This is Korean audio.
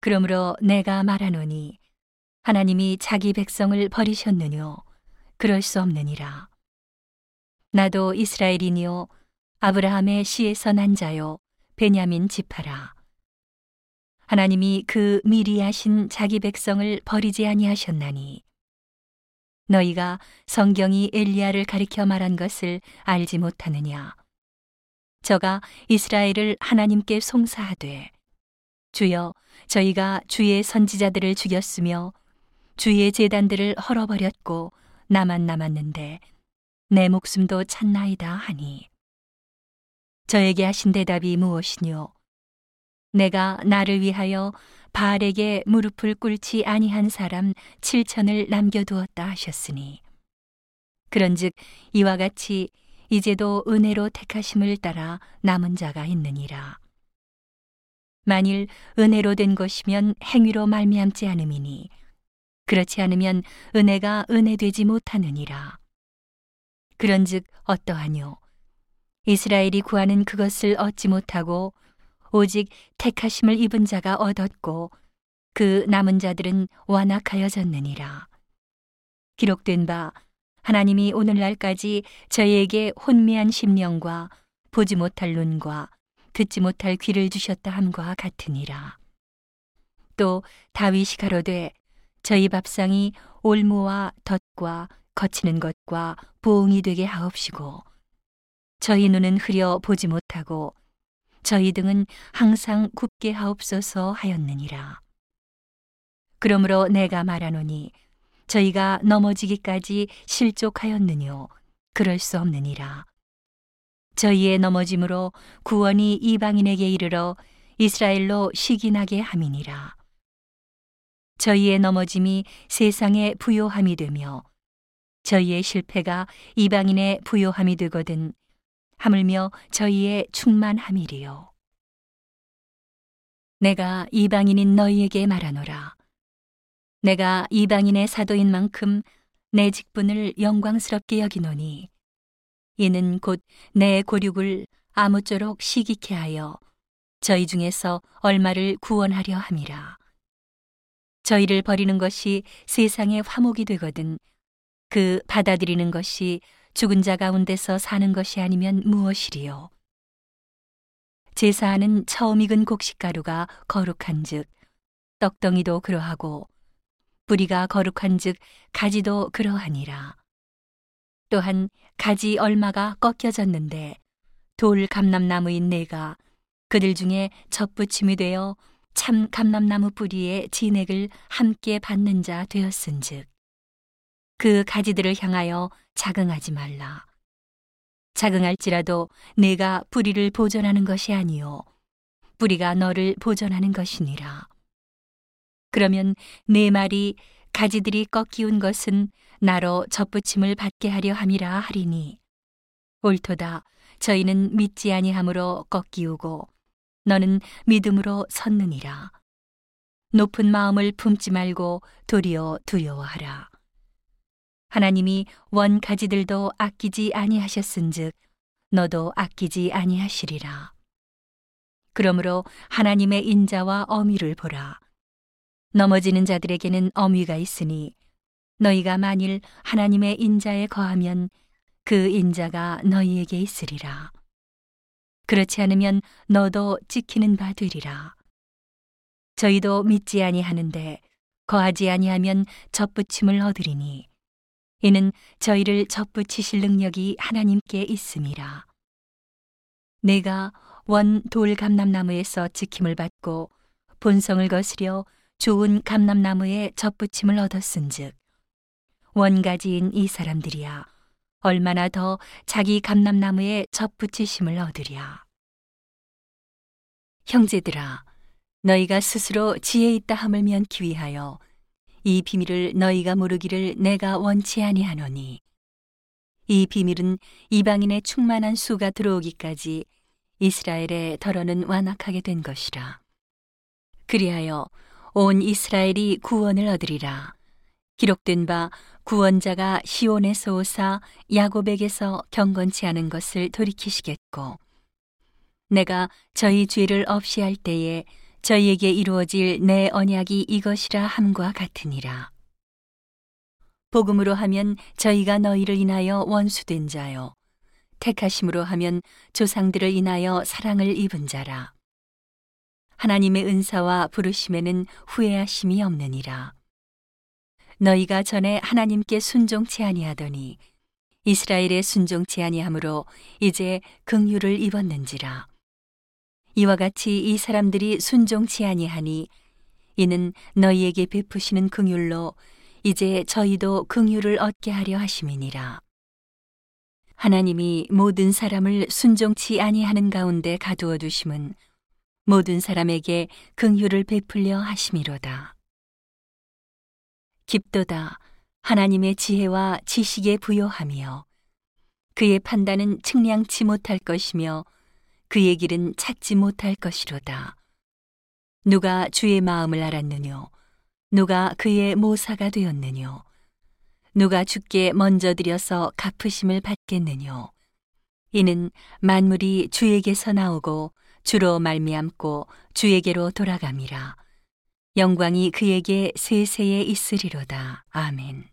그러므로 내가 말하노니 하나님이 자기 백성을 버리셨느뇨? 그럴 수 없느니라. 나도 이스라엘이니요 아브라함의 씨에서 난 자요 베냐민 지파라. 하나님이 그 미리 하신 자기 백성을 버리지 아니하셨나니 너희가 성경이 엘리야를 가리켜 말한 것을 알지 못하느냐? 저가 이스라엘을 하나님께 송사하되 주여 저희가 주의 선지자들을 죽였으며 주의 제단들을 헐어버렸고 나만 남았는데 내 목숨도 찾나이다 하니. 저에게 하신 대답이 무엇이뇨? 내가 나를 위하여 바알에게 무릎을 꿇지 아니한 사람 칠천을 남겨두었다 하셨으니. 그런즉 이와 같이 이제도 은혜로 택하심을 따라 남은 자가 있느니라 만일 은혜로 된 것이면 행위로 말미암지 않음이니 그렇지 않으면 은혜가 은혜되지 못하느니라 그런즉 어떠하뇨 이스라엘이 구하는 그것을 얻지 못하고 오직 택하심을 입은 자가 얻었고 그 남은 자들은 완악하여졌느니라. 기록된 바 하나님이 오늘날까지 저희에게 혼미한 심령과 보지 못할 눈과 듣지 못할 귀를 주셨다 함과 같으니라. 또 다윗이 가로되 저희 밥상이 올무와 덫과 거치는 것과 보응이 되게 하옵시고 저희 눈은 흐려 보지 못하고 저희 등은 항상 굽게 하옵소서 하였느니라. 그러므로 내가 말하노니 저희가 넘어지기까지 실족하였느뇨 그럴 수 없느니라. 저희의 넘어짐으로 구원이 이방인에게 이르러 이스라엘로 시기나게 함이니라. 저희의 넘어짐이 세상의 부요함이 되며 저희의 실패가 이방인의 부요함이 되거든 하물며 저희의 충만함이리요. 내가 이방인인 너희에게 말하노라. 내가 이방인의 사도인 만큼 내 직분을 영광스럽게 여기노니 이는 곧 내 고륙을 아무쪼록 시기케 하여 저희 중에서 얼마를 구원하려 함이라. 저희를 버리는 것이 세상의 화목이 되거든 그 받아들이는 것이 죽은 자 가운데서 사는 것이 아니면 무엇이리요? 제사하는 처음 익은 곡식가루가 거룩한즉 떡덩이도 그러하고 뿌리가 거룩한즉 가지도 그러하니라. 또한 가지 얼마가 꺾여졌는데 돌 감람나무인 내가 그들 중에 젖붙임이 되어 참 감람나무 뿌리에 진액을 함께 받는 자 되었은즉 그 가지들을 향하여 자긍하지 말라. 자긍할지라도 내가 뿌리를 보존하는 것이 아니요 뿌리가 너를 보존하는 것이니라. 그러면 내 말이 가지들이 꺾이운 것은 나로 젖붙임을 받게 하려 함이라 하리니 옳도다 저희는 믿지 아니함으로 꺾이우고 너는 믿음으로 섰느니라. 높은 마음을 품지 말고 도리어 두려워하라. 하나님이 원 가지들도 아끼지 아니하셨은즉 너도 아끼지 아니하시리라. 그러므로 하나님의 인자와 어미를 보라. 넘어지는 자들에게는 어미가 있으니 너희가 만일 하나님의 인자에 거하면 그 인자가 너희에게 있으리라. 그렇지 않으면 너도 지키는 바 되리라. 저희도 믿지 아니하는데 거하지 아니하면 접붙임을 얻으리니 이는 저희를 접붙이실 능력이 하나님께 있음이라. 내가 원 돌 감람나무에서 지킴을 받고 본성을 거스려 좋은 감람나무에 접붙임을 얻었은즉 원가지인 이 사람들이야 얼마나 더 자기 감람나무에 접붙이심을 얻으랴. 형제들아, 너희가 스스로 지혜 있다 함을 면기 위하여 이 비밀을 너희가 모르기를 내가 원치 아니하노니 이 비밀은 이방인의 충만한 수가 들어오기까지 이스라엘의 덜어는 완악하게 된 것이라. 그리하여 온 이스라엘이 구원을 얻으리라. 기록된 바 구원자가 시온에서 오사 야곱에게서 경건치 않은 것을 돌이키시겠고 내가 저희 죄를 없이 할 때에 저희에게 이루어질 내 언약이 이것이라 함과 같으니라. 복음으로 하면 저희가 너희를 인하여 원수된 자요. 택하심으로 하면 조상들을 인하여 사랑을 입은 자라. 하나님의 은사와 부르심에는 후회하심이 없느니라. 너희가 전에 하나님께 순종치 아니하더니 이스라엘의 순종치 아니하므로 이제 긍휼을 입었는지라. 이와 같이 이 사람들이 순종치 아니하니 이는 너희에게 베푸시는 긍휼로 이제 저희도 긍휼을 얻게 하려 하심이니라. 하나님이 모든 사람을 순종치 아니하는 가운데 가두어 두심은 모든 사람에게 긍휼을 베풀려 하심이로다. 깊도다 하나님의 지혜와 지식에 부요하며 그의 판단은 측량치 못할 것이며 그의 길은 찾지 못할 것이로다. 누가 주의 마음을 알았느뇨? 누가 그의 모사가 되었느뇨? 누가 주께 먼저 드려서 갚으심을 받겠느뇨? 이는 만물이 주에게서 나오고 주로 말미암고 주에게로 돌아감이라. 영광이 그에게 세세에 있으리로다. 아멘.